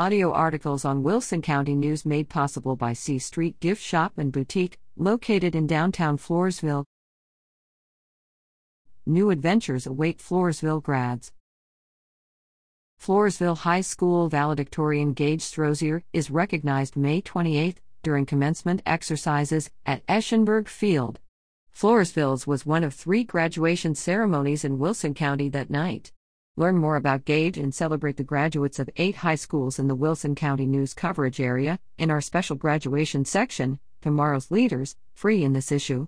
Audio articles on Wilson County News made possible by C Street Gift Shop and Boutique, located in downtown Floresville. New adventures await Floresville grads. Floresville High School valedictorian Gage Strozier is recognized May 28 during commencement exercises at Eschenberg Field. Floresville's was one of three graduation ceremonies in Wilson County that night. Learn more about Gage and celebrate the graduates of eight high schools in the Wilson County News coverage area in our special graduation section, Tomorrow's Leaders, free in this issue.